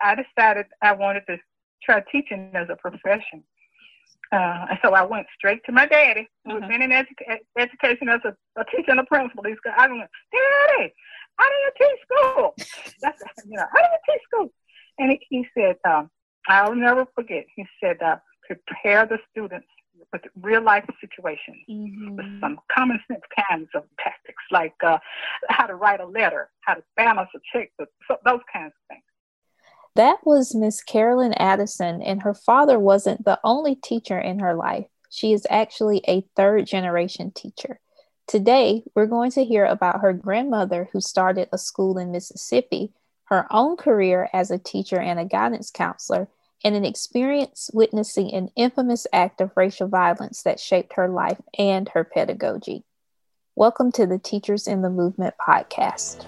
I decided I wanted to try teaching as a profession. Uh, and so I went straight to my daddy, who was uh-huh. been in edu- education as a, a teacher and a principal. He's got, I went, Daddy, how do you teach school? That's, you know, how do you teach school? And he, he said, um, I'll never forget. He said, uh, prepare the students with real life situations mm-hmm. with some common sense kinds of tactics, like uh, how to write a letter, how to balance a check, those kinds of things. That was Miss Carolyn Addison, and her father wasn't the only teacher in her life. She is actually a third generation teacher. Today, we're going to hear about her grandmother who started a school in Mississippi, her own career as a teacher and a guidance counselor, and an experience witnessing an infamous act of racial violence that shaped her life and her pedagogy. Welcome to the Teachers in the Movement podcast.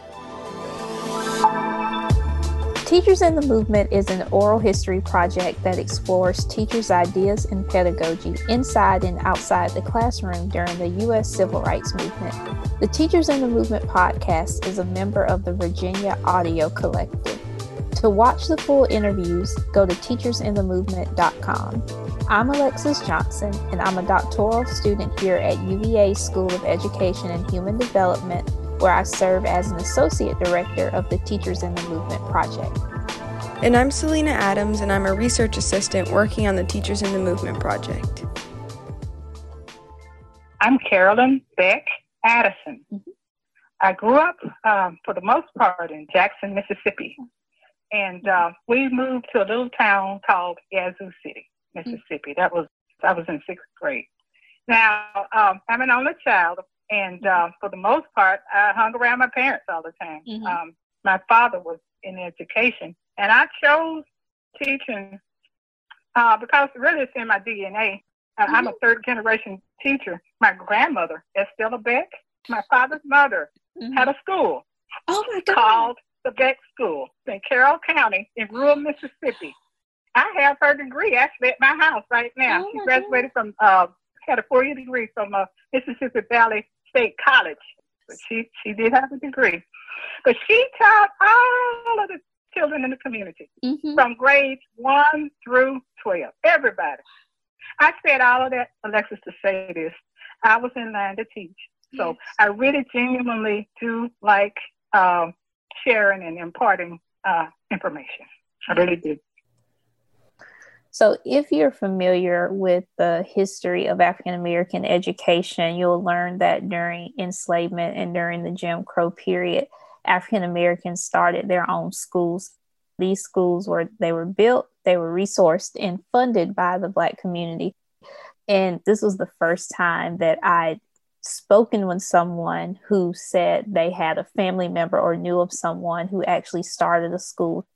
Teachers in the Movement is an oral history project that explores teachers' ideas and pedagogy inside and outside the classroom during the U.S. Civil Rights Movement. The Teachers in the Movement podcast is a member of the Virginia Audio Collective. To watch the full interviews, go to teachersinthemovement.com. I'm Alexis Johnson, and I'm a doctoral student here at UVA School of Education and Human Development, where I serve as an associate director of the Teachers in the Movement project. And I'm Selena Adams, and I'm a research assistant working on the Teachers in the Movement project. I'm Carolyn Beck Addison. Mm-hmm. I grew up, um, for the most part, in Jackson, Mississippi and uh, we moved to a little town called Yazoo City, Mississippi. That was I was in sixth grade. Now um, I'm an only child, and uh, for the most part, I hung around my parents all the time. Mm-hmm. Um, my father was in education, and I chose teaching uh, because really it's in my DNA. Mm-hmm. I'm a third generation teacher. My grandmother, Estella Beck, my father's mother, mm-hmm. had a school oh my God. called the Beck School in Carroll County in rural Mississippi. I have her degree actually at my house right now. Oh she graduated God. from, uh, had a four year degree from uh, Mississippi Valley State College. But she, she did have a degree. But she taught all of the children in the community mm-hmm. from grades one through 12, everybody. I said all of that, Alexis, to say this. I was in line to teach. So yes. I really genuinely do like um, sharing and imparting uh, information. I really did. So, if you're familiar with the history of African American education, you'll learn that during enslavement and during the Jim Crow period, African Americans started their own schools. These schools were they were built, they were resourced and funded by the Black community. And this was the first time that I spoken with someone who said they had a family member or knew of someone who actually started a school.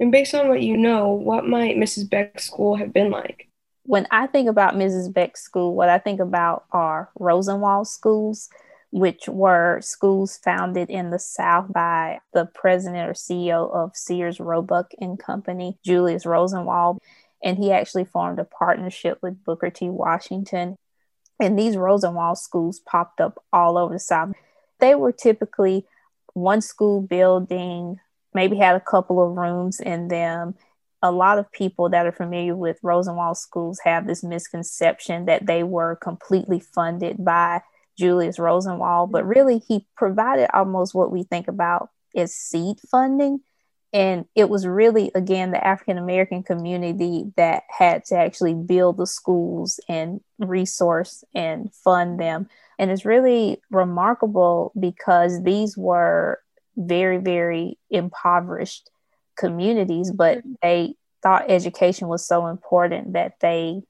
And based on what you know, what might Mrs. Beck's school have been like? When I think about Mrs. Beck's school, what I think about are Rosenwald schools, which were schools founded in the South by the president or CEO of Sears Roebuck and Company, Julius Rosenwald. And he actually formed a partnership with Booker T. Washington and these Rosenwald schools popped up all over the South. They were typically one school building, maybe had a couple of rooms in them. A lot of people that are familiar with Rosenwald schools have this misconception that they were completely funded by Julius Rosenwald, but really he provided almost what we think about as seed funding and it was really again the african american community that had to actually build the schools and resource and fund them and it's really remarkable because these were very very impoverished communities but mm-hmm. they thought education was so important that they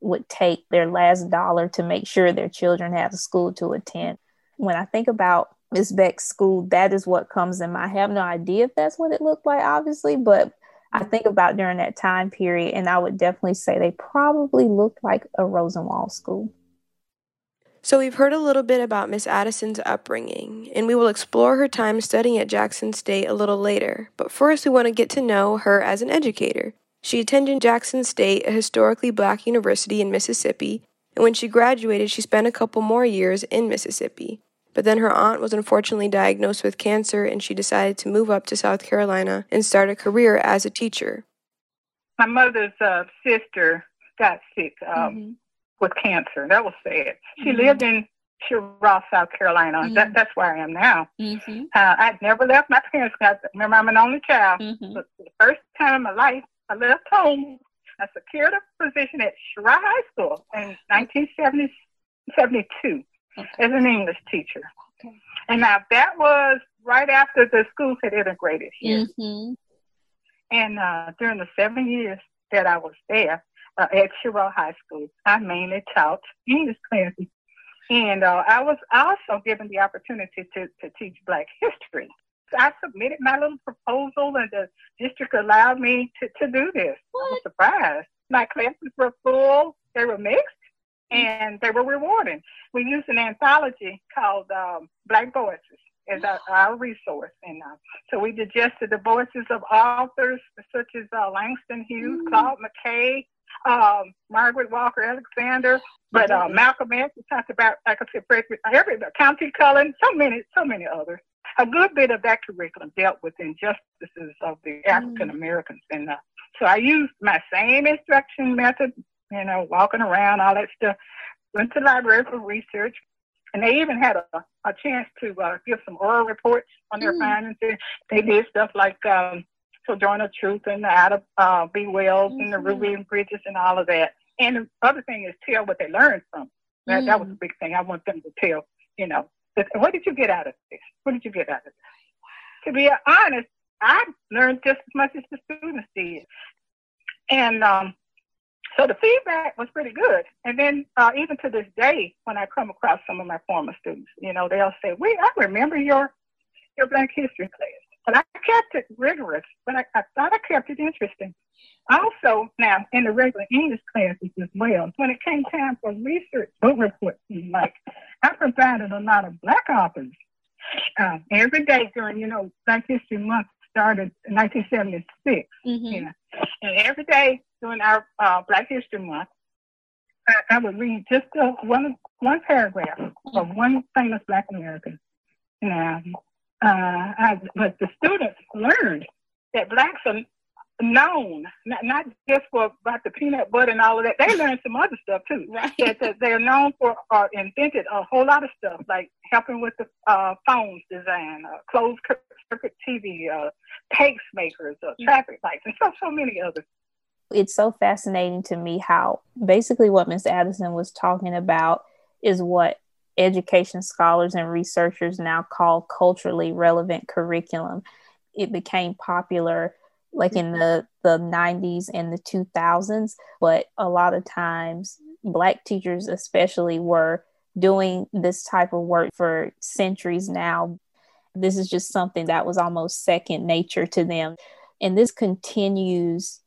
would take their last dollar to make sure their children had a school to attend when i think about Miss Beck's school, that is what comes in my. I have no idea if that's what it looked like, obviously, but I think about during that time period, and I would definitely say they probably looked like a Rosenwald school. So, we've heard a little bit about Miss Addison's upbringing, and we will explore her time studying at Jackson State a little later. But first, we want to get to know her as an educator. She attended Jackson State, a historically black university in Mississippi, and when she graduated, she spent a couple more years in Mississippi. But then her aunt was unfortunately diagnosed with cancer and she decided to move up to South Carolina and start a career as a teacher. My mother's uh, sister got sick um, mm-hmm. With cancer. That was sad. She mm-hmm. lived in Cheraw, South Carolina. Mm-hmm. That, that's where I am now. Mm-hmm. Uh, I'd never left my parents. I remember, I'm an only child. Mm-hmm. But the first time in my life, I left home. I secured a position at Cheraw High School in 1972 okay. as an English teacher. Okay. And now that was right after the schools had integrated here. Mm-hmm. And uh, during the seven years that I was there uh, at Cheraw High School, I mainly taught English classes. And uh, I was also given the opportunity to, to teach Black history. I submitted my little proposal, and the district allowed me to, to do this. What? I was surprised. My classes were full, they were mixed, and they were rewarding. We used an anthology called um, Black Voices as our, our resource. And uh, so we digested the voices of authors such as uh, Langston Hughes, mm. Claude McKay, um, Margaret Walker Alexander, but uh, Malcolm X. We talked about, like I said, Frederick, every Countee Cullen, so many, so many others. A good bit of that curriculum dealt with injustices of the mm. African Americans, and uh, so I used my same instruction method. You know, walking around, all that stuff. Went to the library for research, and they even had a, a chance to uh, give some oral reports on their mm. findings. They did stuff like um, Sojourner Truth and the Ida uh, B. Wells mm-hmm. and the mm-hmm. Ruby and Bridges and all of that. And the other thing is tell what they learned from. That, mm. that was a mm. big thing. I want them to tell, you know, what did you get out of this? What did you get out of this? To be honest, I learned just as much as the students did. And um, so the feedback was pretty good. And then uh, even to this day, when I come across some of my former students, you know, they'll say, "Wait, I remember your your Black History class." But I kept it rigorous, but I, I thought I kept it interesting. Also, now in the regular English classes as well, when it came time for research book reports, like I provided a lot of Black authors uh, every day during, you know, Black History Month started in 1976. Mm-hmm. You know, and every day during our uh, Black History Month, I, I would read just uh, one one paragraph of one famous Black American. Now, uh, I, but the students learned that blacks are known, not, not just for about the peanut butter and all of that. They learned some other stuff too. Right. That, that they're known for or invented a whole lot of stuff, like helping with the uh, phones design, uh, closed circuit TV, uh, pacemakers, uh, traffic lights, and so so many others. It's so fascinating to me how basically what Miss Addison was talking about is what education scholars and researchers now call culturally relevant curriculum. It became popular like in the, the 90s and the 2000s, but a lot of times, Black teachers, especially, were doing this type of work for centuries now. This is just something that was almost second nature to them. And this continues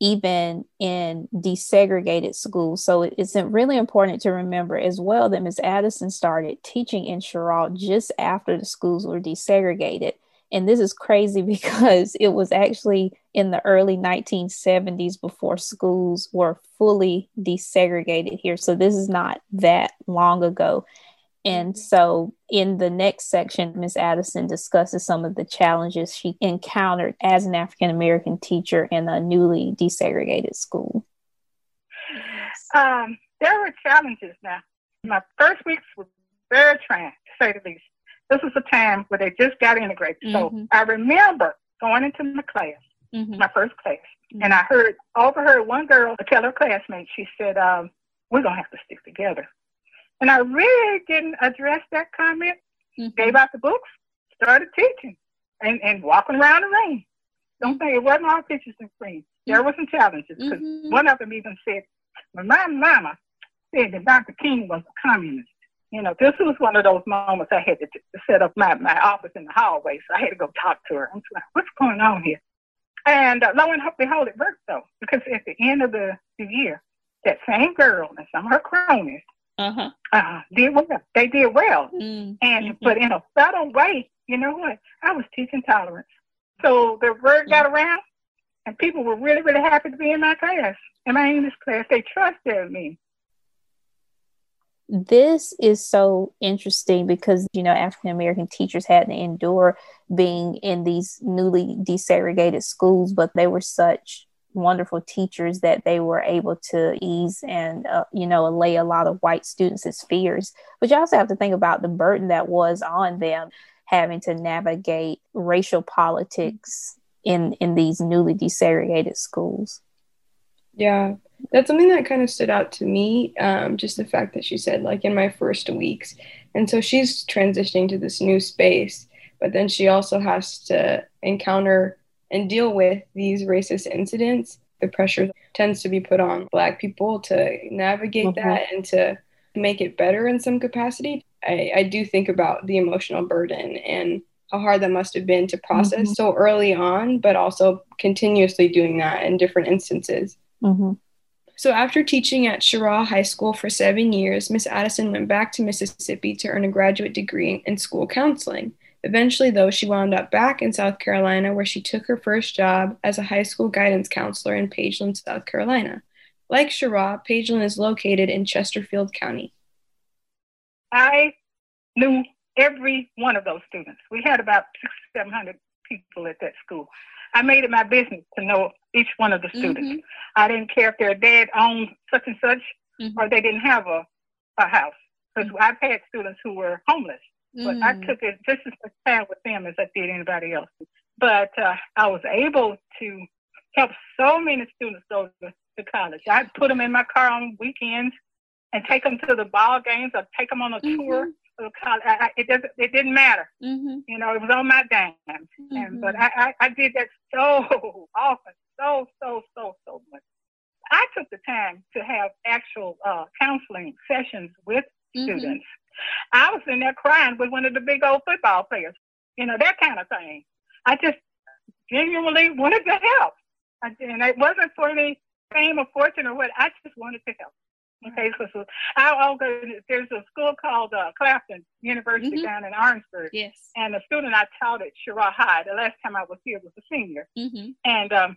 even in desegregated schools. So it's really important to remember as well that Ms. Addison started teaching in Cheraw just after the schools were desegregated. And this is crazy because it was actually in the early 1970s before schools were fully desegregated here. So this is not that long ago. And mm-hmm. so in the next section, Ms. Addison discusses some of the challenges she encountered as an African American teacher in a newly desegregated school. Um, there were challenges now. My first weeks were very trying, to say the least. This was a time where they just got integrated. Mm-hmm. So I remember going into my class, mm-hmm. my first class, mm-hmm. and I heard, overheard one girl tell her classmate, she said, um, we're going to have to stick together. And I really didn't address that comment. Mm-hmm. Gave out the books, started teaching, and, and walking around the room. Don't think it wasn't all pictures and screens. There were some challenges because mm-hmm. one of them even said, "When my mama said that Dr. King was a communist." You know, this was one of those moments I had to, to set up my, my office in the hallway, so I had to go talk to her. I'm like, "What's going on here?" And uh, lo and behold, it worked though, because at the end of the, the year, that same girl and some of her cronies uh-huh. uh, did well. They did well. Mm-hmm. And but in a subtle way, you know what? I was teaching tolerance. So the word got around and people were really, really happy to be in my class, in my English class. They trusted me. this is so interesting because you know African American teachers had to endure being in these newly desegregated schools, but they were such wonderful teachers that they were able to ease and uh, you know allay a lot of white students' fears. But you also have to think about the burden that was on them having to navigate racial politics in in these newly desegregated schools. Yeah, that's something that kind of stood out to me. Um, just the fact that she said, like, in my first weeks. And so she's transitioning to this new space, but then she also has to encounter and deal with these racist incidents. The pressure tends to be put on Black people to navigate mm-hmm. that and to make it better in some capacity. I, I do think about the emotional burden and how hard that must have been to process mm-hmm. so early on, but also continuously doing that in different instances. Mm-hmm. So, after teaching at Cheraw High School for seven years, Miss Addison went back to Mississippi to earn a graduate degree in school counseling. Eventually, though, she wound up back in South Carolina, where she took her first job as a high school guidance counselor in Pageland, South Carolina. Like Cheraw, Pageland is located in Chesterfield County. I knew every one of those students. We had about six, seven hundred people at that school. I made it my business to know each one of the students. Mm-hmm. I didn't care if their dad owned such and such mm-hmm. or they didn't have a, a house. Because mm-hmm. I've had students who were homeless, but I mm. took it just as much time with them as I did anybody else. But uh, I was able to help so many students go to, to college. I put them in my car on weekends and take them to the ball games or take them on a tour of I, it doesn't. It didn't matter. Mm-hmm. You know, it was on my dime. Mm-hmm. And but I, I, I did that so often, so so so so much. I took the time to have actual uh, counseling sessions with mm-hmm. students. I was in there crying with one of the big old football players. You know that kind of thing. I just genuinely wanted to help, and it wasn't for any fame or fortune or what. I just wanted to help. Okay, so, so I'll, go. There's a school called uh, Claflin University mm-hmm. down in Orangeburg. Yes. And the student I taught at Cheraw High, the last time I was here was a senior. Mm-hmm. And um,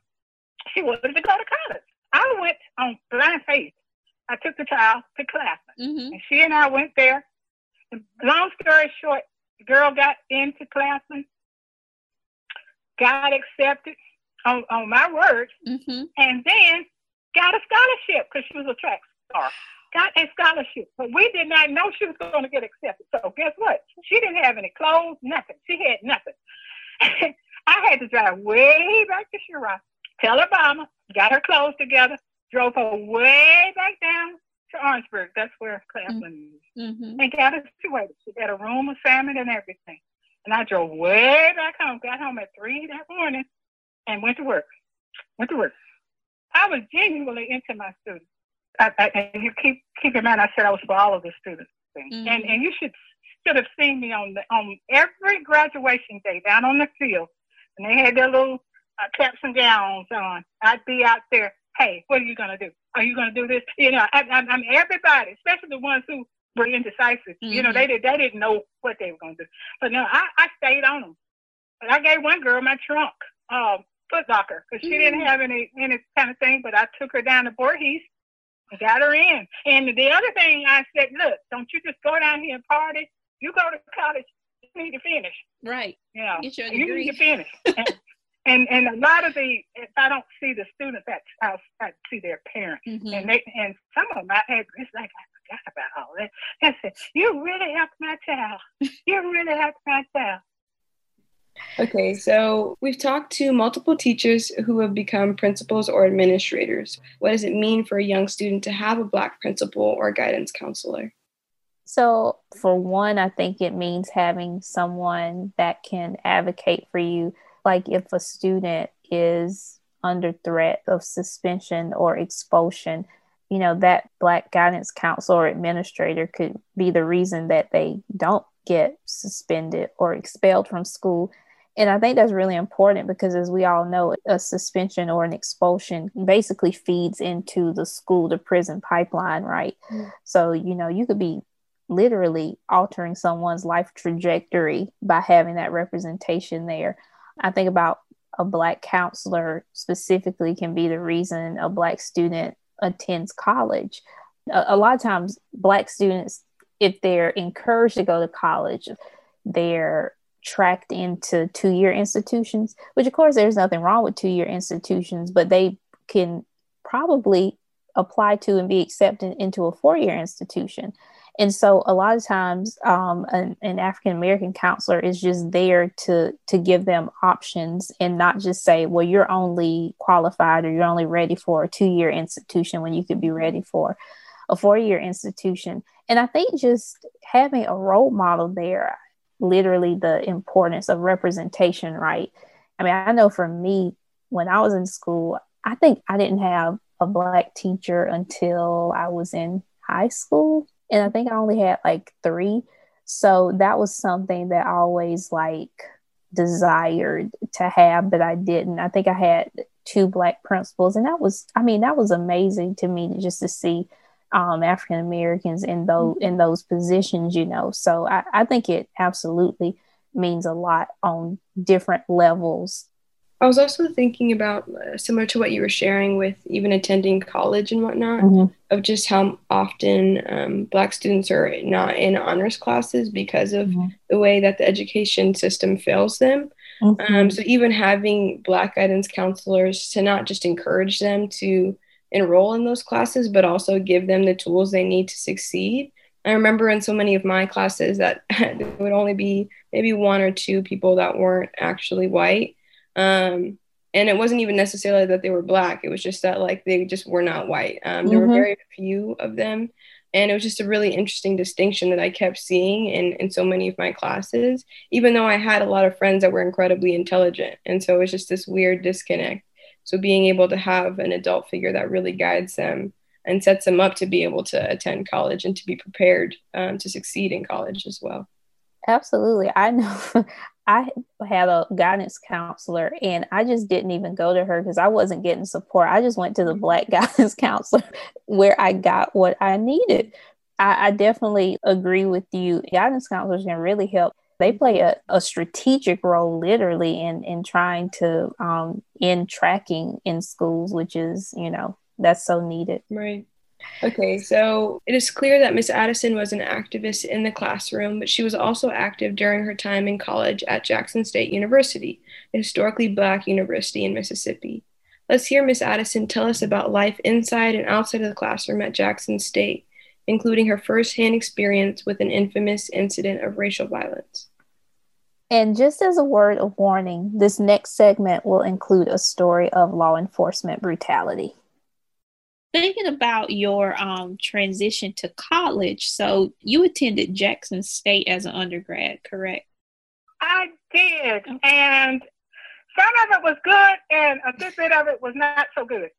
she wanted to go to college. I went on blind faith. I took the child to Claflin. Mm-hmm. And she and I went there. Long story short, girl got into Claflin, got accepted on, on my word, mm-hmm. and then got a scholarship because she was a track star, got a scholarship, but we did not know she was going to get accepted. So guess what? She didn't have any clothes, nothing. She had nothing. I had to drive way back to Cheraw, tell her mama, got her clothes together, drove her way back down to Orangeburg. That's where Claflin is. Mm-hmm. And got her situated. She got a room assignment and everything. And I drove way back home, got home at three that morning, and went to work. Went to work. I was genuinely into my students. I, I, and you keep keep in mind, I said I was for all of the students, mm-hmm. and and you should should have seen me on the on every graduation day down on the field, and they had their little uh, caps and gowns on. I'd be out there. Hey, what are you gonna do? Are you gonna do this? You know, I, I, I'm everybody, especially the ones who were indecisive. Mm-hmm. You know, they did they didn't know what they were gonna do. But no, I, I stayed on them. And I gave one girl my trunk, uh, Foot Locker, because she mm-hmm. didn't have any any kind of thing. But I took her down to Voorhees got her in. And the other thing I said, look, don't you just go down here and party. You go to college, you need to finish. Right. You know, you need to finish. and, and and a lot of the if I don't see the students, I, I, I see their parents, mm-hmm. and they and some of them I had it's like I forgot about all that. I said, "You really helped my child. You really helped my child." Okay, so we've talked to multiple teachers who have become principals or administrators. What does it mean for a young student to have a Black principal or guidance counselor? So, for one, I think it means having someone that can advocate for you. Like if a student is under threat of suspension or expulsion, you know, that Black guidance counselor or administrator could be the reason that they don't get suspended or expelled from school and I think that's really important because, as we all know, a suspension or an expulsion basically feeds into the school to prison pipeline, right? Mm. So, you know, you could be literally altering someone's life trajectory by having that representation there. I think about a Black counselor specifically can be the reason a Black student attends college. a, a lot of times black students if they're encouraged to go to college they're tracked into two-year institutions which of course there's nothing wrong with two-year institutions but they can probably apply to and be accepted into a four-year institution and so a lot of times um, an, an african american counselor is just there to to give them options and not just say well you're only qualified or you're only ready for a two-year institution when you could be ready for a four-year institution. And i think just having a role model there literally the importance of representation right? I mean i know for me when i was in school i think i didn't have a black teacher until i was in high school and I think I only had like three. So that was something that I always like desired to have, but I didn't. I think I had two black principals, and that was, I mean, that was amazing to me just to see um, African Americans in those in those positions, you know. So I, I think it absolutely means a lot on different levels I was also thinking about uh, similar to what you were sharing with even attending college and whatnot, mm-hmm. of just how often um, Black students are not in honors classes because of mm-hmm. the way that the education system fails them. Mm-hmm. Um, so even having Black guidance counselors to not just encourage them to enroll in those classes, but also give them the tools they need to succeed. I remember in so many of my classes that there would only be maybe one or two people that weren't actually white um, and it wasn't even necessarily that they were black. It was just that like they just were not white. Um, there mm-hmm. were very few of them. And it was just a really interesting distinction that I kept seeing in, in so many of my classes, even though I had a lot of friends that were incredibly intelligent. And so it was just this weird disconnect. So being able to have an adult figure that really guides them and sets them up to be able to attend college and to be prepared um, to succeed in college as well. Absolutely. I know I had a guidance counselor and I just didn't even go to her because I wasn't getting support. I just went to the black guidance counselor where I got what I needed. I, I definitely agree with you. Guidance counselors can really help. They play a, a strategic role literally in, in trying to um, in tracking in schools, which is, you know, that's so needed. Right. Okay, so it is clear that Miss Addison was an activist in the classroom, but she was also active during her time in college at Jackson State University, a historically black university in Mississippi. Let's hear Miss Addison tell us about life inside and outside of the classroom at Jackson State, including her firsthand experience with an infamous incident of racial violence. And just as a word of warning, this next segment will include a story of law enforcement brutality thinking about your um, transition to college, so you attended Jackson State as an undergrad, correct? I did, and some of it was good, and a good bit of it was not so good.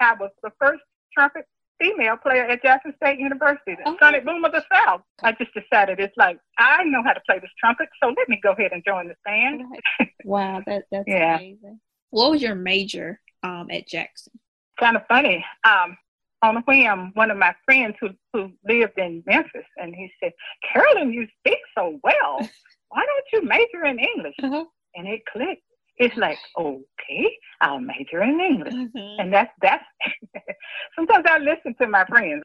I was the first trumpet female player at Jackson State University, the okay. Sonic Boom of the South. I just decided it's like I know how to play this trumpet, so let me go ahead and join the band. wow, that that's yeah. amazing. What was your major um, at Jackson? Kind of funny. Um, on a whim, one of my friends who, who lived in Memphis, and he said, Carolyn, you speak so well. Why don't you major in English? Uh-huh. And it clicked. It's like, okay, I'll major in English. Mm-hmm. And that's, that's, sometimes I listen to my friends.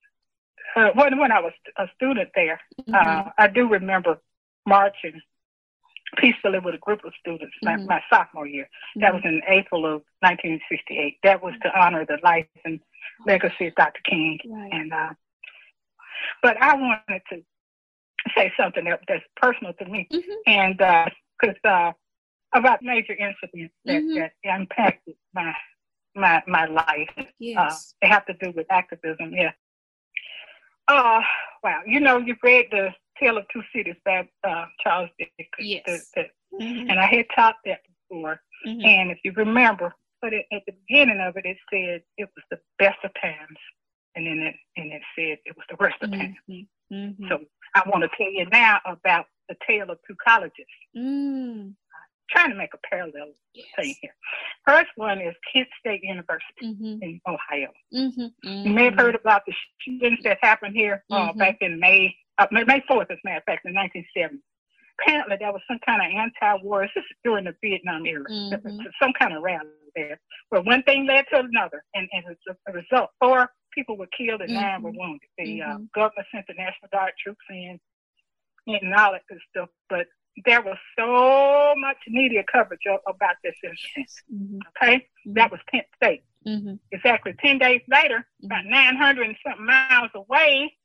Uh, when, when I was a student there, mm-hmm. uh, I do remember marching peacefully with a group of students my, mm-hmm. my sophomore year. Mm-hmm. That was in April of 1968. That was to honor the life and legacy of Dr. King. Right. And uh, but I wanted to say something that, that's personal to me, mm-hmm. and because uh, uh, about major incidents that, mm-hmm. that impacted my my my life. Yes. Uh, they have to do with activism. Yeah. Uh, wow. You know, you've read the Tale of Two Cities by uh, Charles Dickens. Yes. The, the, mm-hmm. And I had taught that before. Mm-hmm. And if you remember, but it, at the beginning of it, it said it was the best of times. And then it, and it said it was the worst of times. Mm-hmm. mm-hmm. So I want to tell you now about the tale of two colleges. Mm. Trying to make a parallel yes. thing here. First one is Kent State University mm-hmm. in Ohio. Mm-hmm. You may have heard about the shootings that happened here uh, back in May uh, May 4th, as a matter of fact, in 1970. Apparently, there was some kind of anti-war. This is during the Vietnam era. Mm-hmm. Some kind of rally there, where one thing led to another, and, and as a result, four people were killed and mm-hmm. nine were wounded. The mm-hmm. uh, government sent the National Guard troops in and all that good stuff. But there was so much media coverage about this incident. Mm-hmm. Okay, mm-hmm. that was Kent State. Mm-hmm. Exactly 10 days later, mm-hmm. about 900 and something miles away,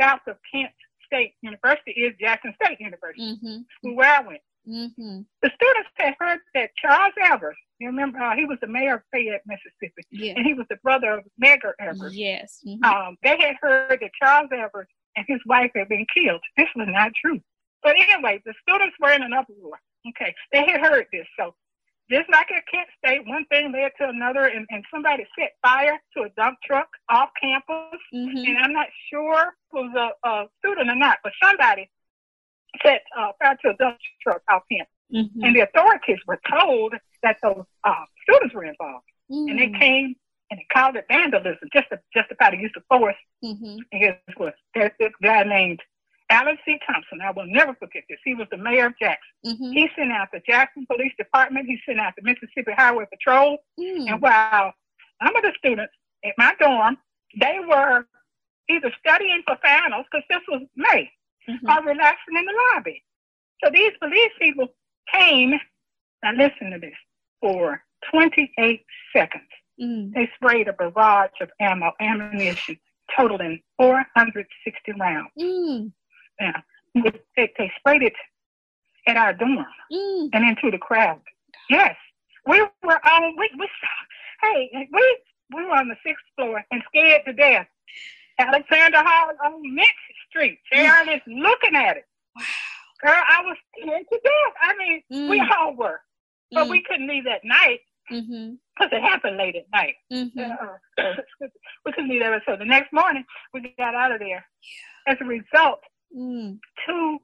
south of Kent State University is Jackson State University, mm-hmm. where I went. Mm-hmm. The students had heard that Charles Evers, you remember, uh, he was the mayor of Fayette, Mississippi, yeah. and he was the brother of Medgar Evers. Yes. Um, they had heard that Charles Evers and his wife had been killed. This was not true. But anyway, the students were in an uproar. Okay, they had heard this. So just like at Kent State, one thing led to another, and, and somebody set fire to a dump truck off campus. Mm-hmm. And I'm not sure it was a, a, student or not, but somebody set uh, fire to a dump truck off campus. Mm-hmm. And the authorities were told that those uh, students were involved. Mm-hmm. And they mm-hmm. came and they called it vandalism just to justify the use of force. Mm-hmm. And guess what? There's this guy named Allen C. Thompson, I will never forget this. He was the mayor of Jackson. Mm-hmm. He sent out the Jackson Police Department. He sent out the Mississippi Highway Patrol. Mm. And while some of the students at my dorm, they were either studying for finals because this was May, mm-hmm. or relaxing in the lobby. So these police people came, now listen to this, for 28 seconds. Mm. They sprayed a barrage of ammo, ammunition, totaling 460 rounds. Mm. Yeah. They, they sprayed it at our dorm mm. and into the crowd. Yes. We were on, we, we saw, hey, we, we were on the sixth floor and scared to death. Alexander Hall on Mint Street. Sharon is looking at it. Wow. Girl, I was scared to death. I mean, mm. we all were. But mm. we couldn't leave that night because mm-hmm. it happened late at night. Mm-hmm. Uh, we couldn't leave that. So the next morning, we got out of there. As a result, Mm. Two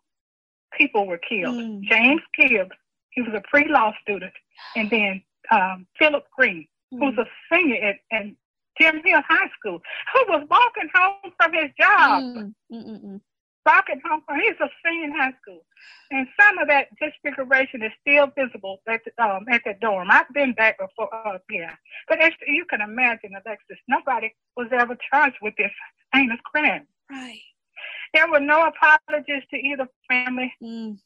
people were killed. Mm. James Gibbs, he was a pre-law student, and then um, Philip Green, mm. who's a senior at, at Jim Hill High School, who was walking home from his job. Mm. Walking home from he's a senior in high school, and some of that disfiguration is still visible at the, um, at the dorm. I've been back before, uh, yeah, but as you can imagine, Alexis, nobody was ever charged with this heinous crime. Right. There were no apologies to either family. Mm.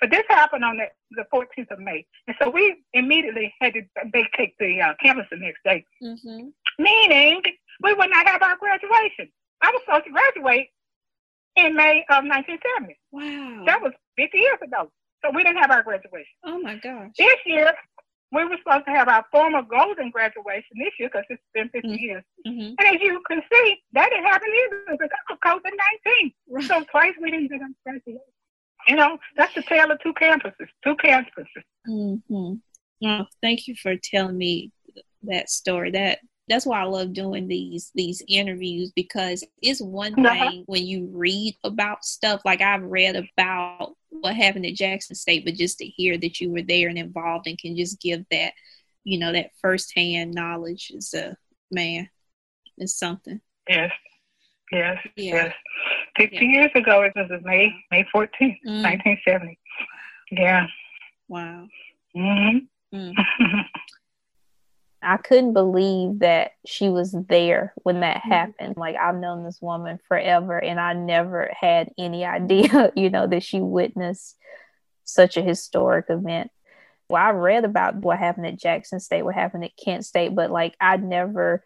But this happened on the, the 14th of May. And so we immediately had to vacate the uh, campus the next day, mm-hmm. meaning we would not have our graduation. I was supposed to graduate in May of 1970. Wow. That was 50 years ago. So we didn't have our graduation. Oh my gosh. This year, we were supposed to have our formal golden graduation this year because it's been 50 mm-hmm. years. Mm-hmm. And as you can see, that didn't happen either because of COVID 19. Right. So twice we didn't get graduation. You know, that's the tale of two campuses, two campuses. Mm-hmm. Oh, thank you for telling me that story. That that's why I love doing these these interviews because it's one uh-huh. thing uh-huh. when you read about stuff like I've read about what happened at Jackson State, but just to hear that you were there and involved and can just give that, you know, that firsthand knowledge is a man, is something. Yes. Yes. Yeah. Yes. Fifty yeah. years ago it was May May fourteenth, mm. nineteen seventy. Yeah. Wow. Mm-hmm. Mm. I couldn't believe that she was there when that mm-hmm. happened. Like I've known this woman forever and I never had any idea, you know, that she witnessed such a historic event. Well, I read about what happened at Jackson State, what happened at Kent State, but like I never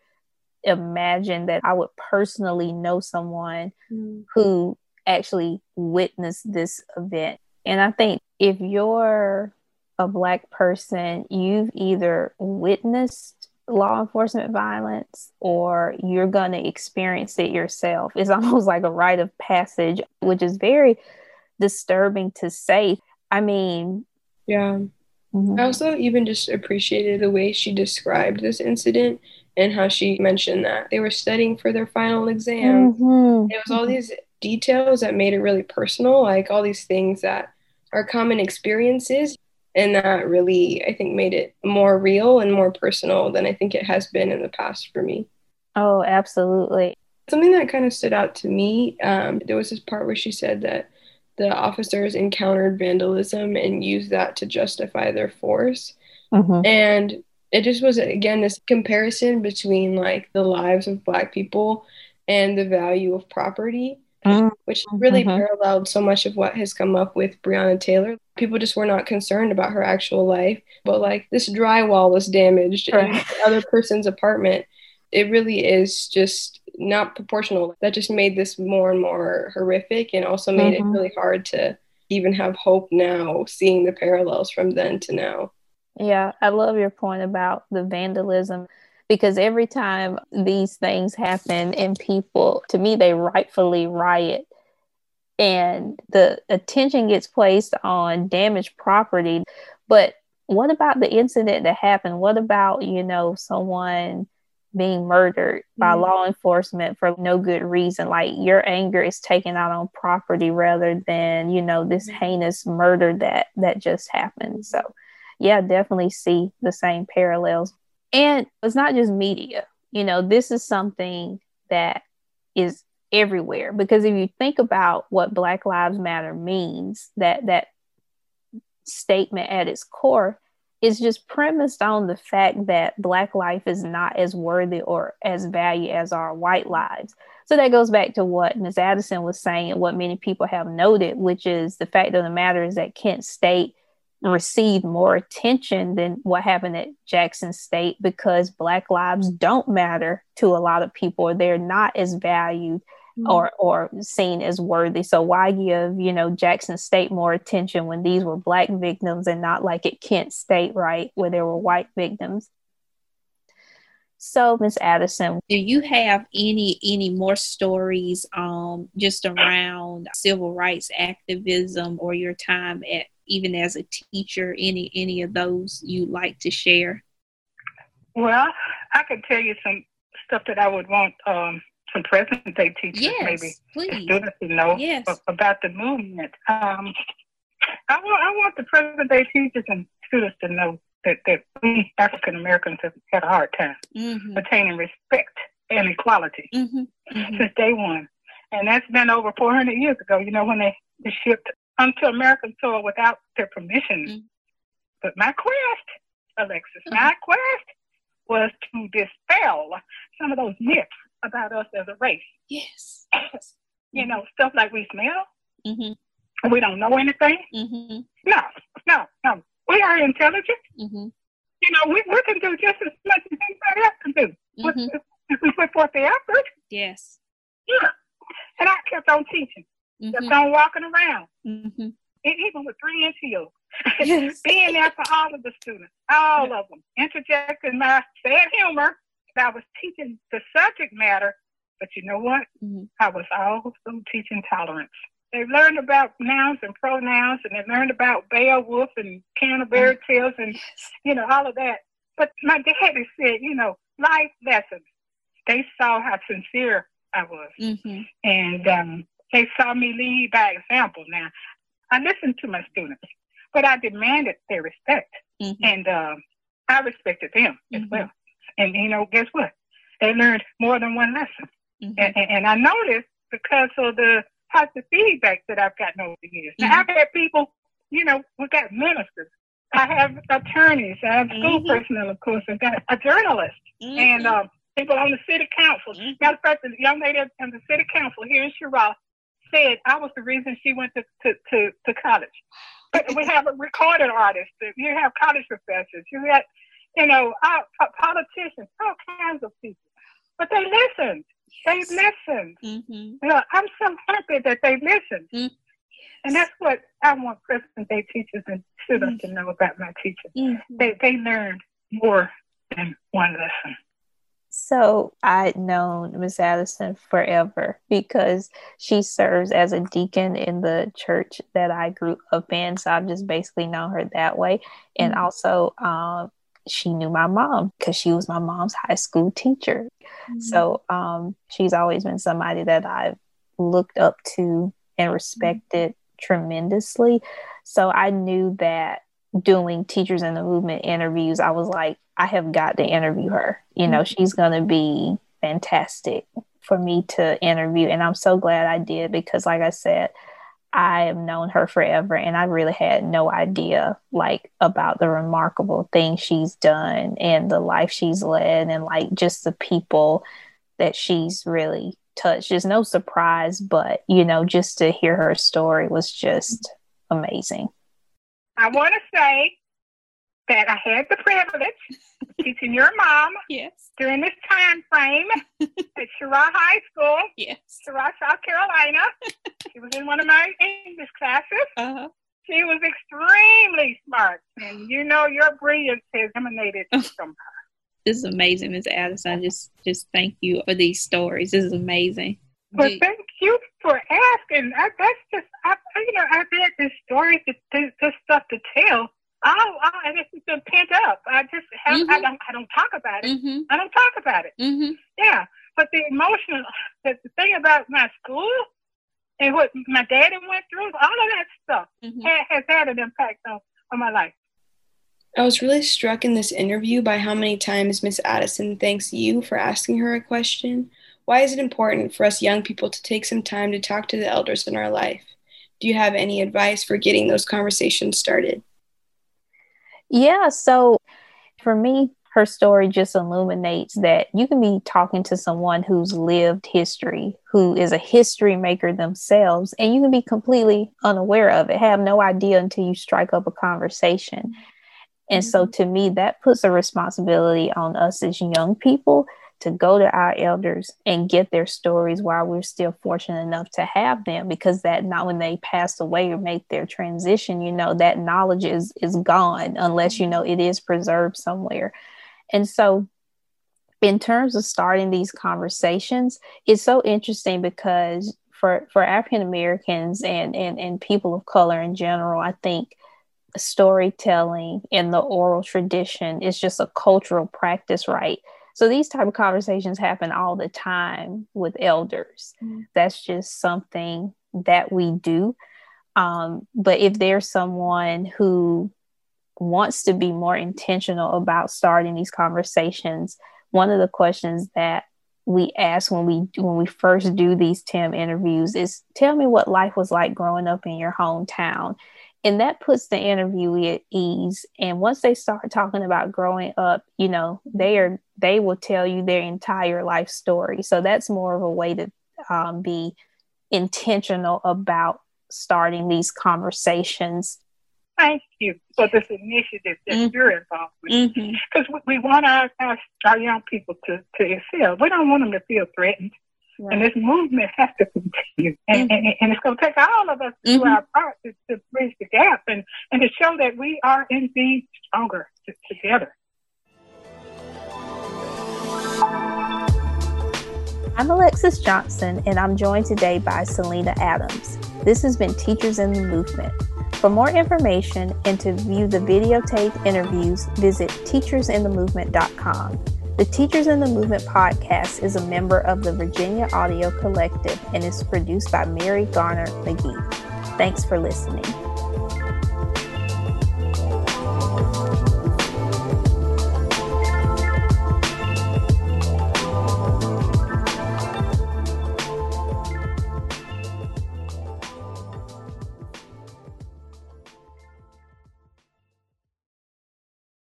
imagined that I would personally know someone mm. who actually witnessed this event. And I think if you're a Black person, you've either witnessed law enforcement violence or you're going to experience it yourself. It's almost like a rite of passage, which is very disturbing to say. I mean, yeah. Mm-hmm. I also even just appreciated the way she described this incident and how she mentioned that they were studying for their final exam. Mm-hmm. It was all these details that made it really personal, like all these things that are common experiences and that really i think made it more real and more personal than i think it has been in the past for me. Oh absolutely. Something that kind of stood out to me um, there was this part where she said that the officers encountered vandalism and used that to justify their force. Mm-hmm. and it just was again this comparison between like the lives of black people and the value of property mm-hmm. which really mm-hmm. paralleled so much of what has come up with breonna taylor people just were not concerned about her actual life but like this drywall was damaged right. in the other person's apartment it really is just not proportional that just made this more and more horrific and also made mm-hmm. it really hard to even have hope now seeing the parallels from then to now yeah, I love your point about the vandalism because every time these things happen and people, to me, they rightfully riot and the attention gets placed on damaged property. But what about the incident that happened? What about, you know, someone being murdered by mm-hmm. law enforcement for no good reason? Like your anger is taken out on property rather than, you know, this mm-hmm. heinous murder that that just happened. So yeah, definitely see the same parallels. And it's not just media. You know, this is something that is everywhere because if you think about what Black Lives Matter means, that that statement at its core is just premised on the fact that black life is not as worthy or as valued as our white lives. So that goes back to what Ms. Addison was saying and what many people have noted, which is the fact of the matter is that Kent State received more attention than what happened at Jackson State because Black lives don't matter to a lot of people. They're not as valued mm-hmm. or or seen as worthy. So why give you know Jackson State more attention when these were Black victims and not like at Kent State, right, where there were white victims? So, Miss Addison, do you have any any more stories um just around civil rights activism or your time at even as a teacher? Any any of those you'd like to share? Well, I could tell you some stuff that I would want um, some present day teachers yes, maybe please. students to know yes. about the movement. Um, I want I want the present day teachers and students to know that, that we African Americans have had a hard time mm-hmm. attaining respect and equality mm-hmm. Mm-hmm. since day one. And that's been over 400 years ago, you know, when they, they shipped onto American soil without their permission. Mm-hmm. But my quest, Alexis, my mm-hmm. quest was to dispel some of those myths about us as a race. Yes. you know, stuff like we smell. Mm-hmm. We don't know anything. Mm-hmm. No, no, no. We are intelligent. Mm-hmm. You know, we, we can do just as much as anybody else can do mm-hmm. if we put forth the effort. Yes. Yeah. And I kept on teaching, mm-hmm. on walking around, mm-hmm. even with three inch heels. Yes. Being there for all of the students, all yeah. of them, interjecting my sad humor. I was teaching the subject matter, but you know what? Mm-hmm. I was also teaching tolerance. They learned about nouns and pronouns, and they learned about Beowulf and Canterbury mm-hmm. Tales, and you know all of that. But my daddy said, you know, life lessons. They saw how sincere I was, mm-hmm. and um, they saw me lead by example. Now, I listened to my students, but I demanded their respect, mm-hmm. and uh, I respected them as mm-hmm. well. And you know, guess what? They learned more than one lesson, mm-hmm. and, and I noticed because of the positive feedback that I've gotten over the years. Mm-hmm. Now, I've had people, you know, we got ministers. I have attorneys. I have school mm-hmm. personnel, of course. I've got a journalist mm-hmm. and uh, people on the city council. Mm-hmm. Matter of fact, the young lady on the city council here in Cheraw said I was the reason she went to, to, to, to college. But we have a recorded artist. You have college professors. You got, you know, politicians, all kinds of people. But they listened. They listened. Mm-hmm. You know, I'm so happy that they listened. Mm-hmm. And that's what I want present day teachers and students mm-hmm. to know about my teaching. Mm-hmm. They they learned more than one lesson. So I'd known Miss Addison forever because she serves as a deacon in the church that I grew up in. So I've just basically known her that way. And mm-hmm. also, um, she knew my mom because she was my mom's high school teacher. Mm-hmm. So um, she's always been somebody that I've looked up to and respected mm-hmm. tremendously. So I knew that doing teachers in the movement interviews, I was like, I have got to interview her. You know, mm-hmm. she's going to be fantastic for me to interview. And I'm so glad I did because, like I said, I have known her forever and I really had no idea like about the remarkable things she's done and the life she's led and like just the people that she's really touched. There's no surprise, but you know, just to hear her story was just amazing. I want to say that I had the privilege teaching your mom yes. during this time frame at Cheraw High School, yes. Cheraw, South Carolina. she was in one of my English classes. Uh-huh. She was extremely smart, and you know your brilliance has emanated from her. This is amazing, Ms. Addison. Just, just thank you for these stories. This is amazing. Well, thank you for asking. I, that's just, I, you know, I've had this story, this, this stuff to tell Oh, oh, and it's been pent up. I just have, mm-hmm. I don't, I don't talk about it. Mm-hmm. I don't talk about it. Mm-hmm. Yeah, but the emotional, the, the thing about my school and what my daddy went through, all of that stuff mm-hmm. has, has had an impact on, on my life. I was really struck in this interview by how many times Miss Addison thanks you for asking her a question. Why is it important for us young people to take some time to talk to the elders in our life? Do you have any advice for getting those conversations started? Yeah. So for me, her story just illuminates that you can be talking to someone who's lived history, who is a history maker themselves, and you can be completely unaware of it, have no idea until you strike up a conversation. And mm-hmm. so to me, that puts a responsibility on us as young people to go to our elders and get their stories while we're still fortunate enough to have them because that not when they pass away or make their transition you know that knowledge is is gone unless you know it is preserved somewhere. And so in terms of starting these conversations it's so interesting because for for african americans and and and people of color in general i think storytelling in the oral tradition is just a cultural practice right so these type of conversations happen all the time with elders. Mm-hmm. That's just something that we do. Um, but if there's someone who wants to be more intentional about starting these conversations, one of the questions that we ask when we when we first do these TIM interviews is tell me what life was like growing up in your hometown and that puts the interviewee at ease. And once they start talking about growing up you know they are they will tell you their entire life story. So that's more of a way to um, be intentional about starting these conversations. Thank you for this initiative that mm-hmm. you're involved with. Because mm-hmm. we, we, want our, our, our young people to, to excel. We don't want them to feel threatened Right. And this movement has to continue. And, mm-hmm. and, and, it's going to take all of us to mm-hmm. do our part to, to, bridge the gap and, and to show that we are indeed stronger t- together. I'm Alexis Johnson, and I'm joined today by Selena Adams. This has been Teachers in the Movement. For more information and to view the videotape interviews, visit teachersinthemovement.com. The Teachers in the Movement podcast is a member of the Virginia Audio Collective and is produced by Mary Garner McGee. Thanks for listening.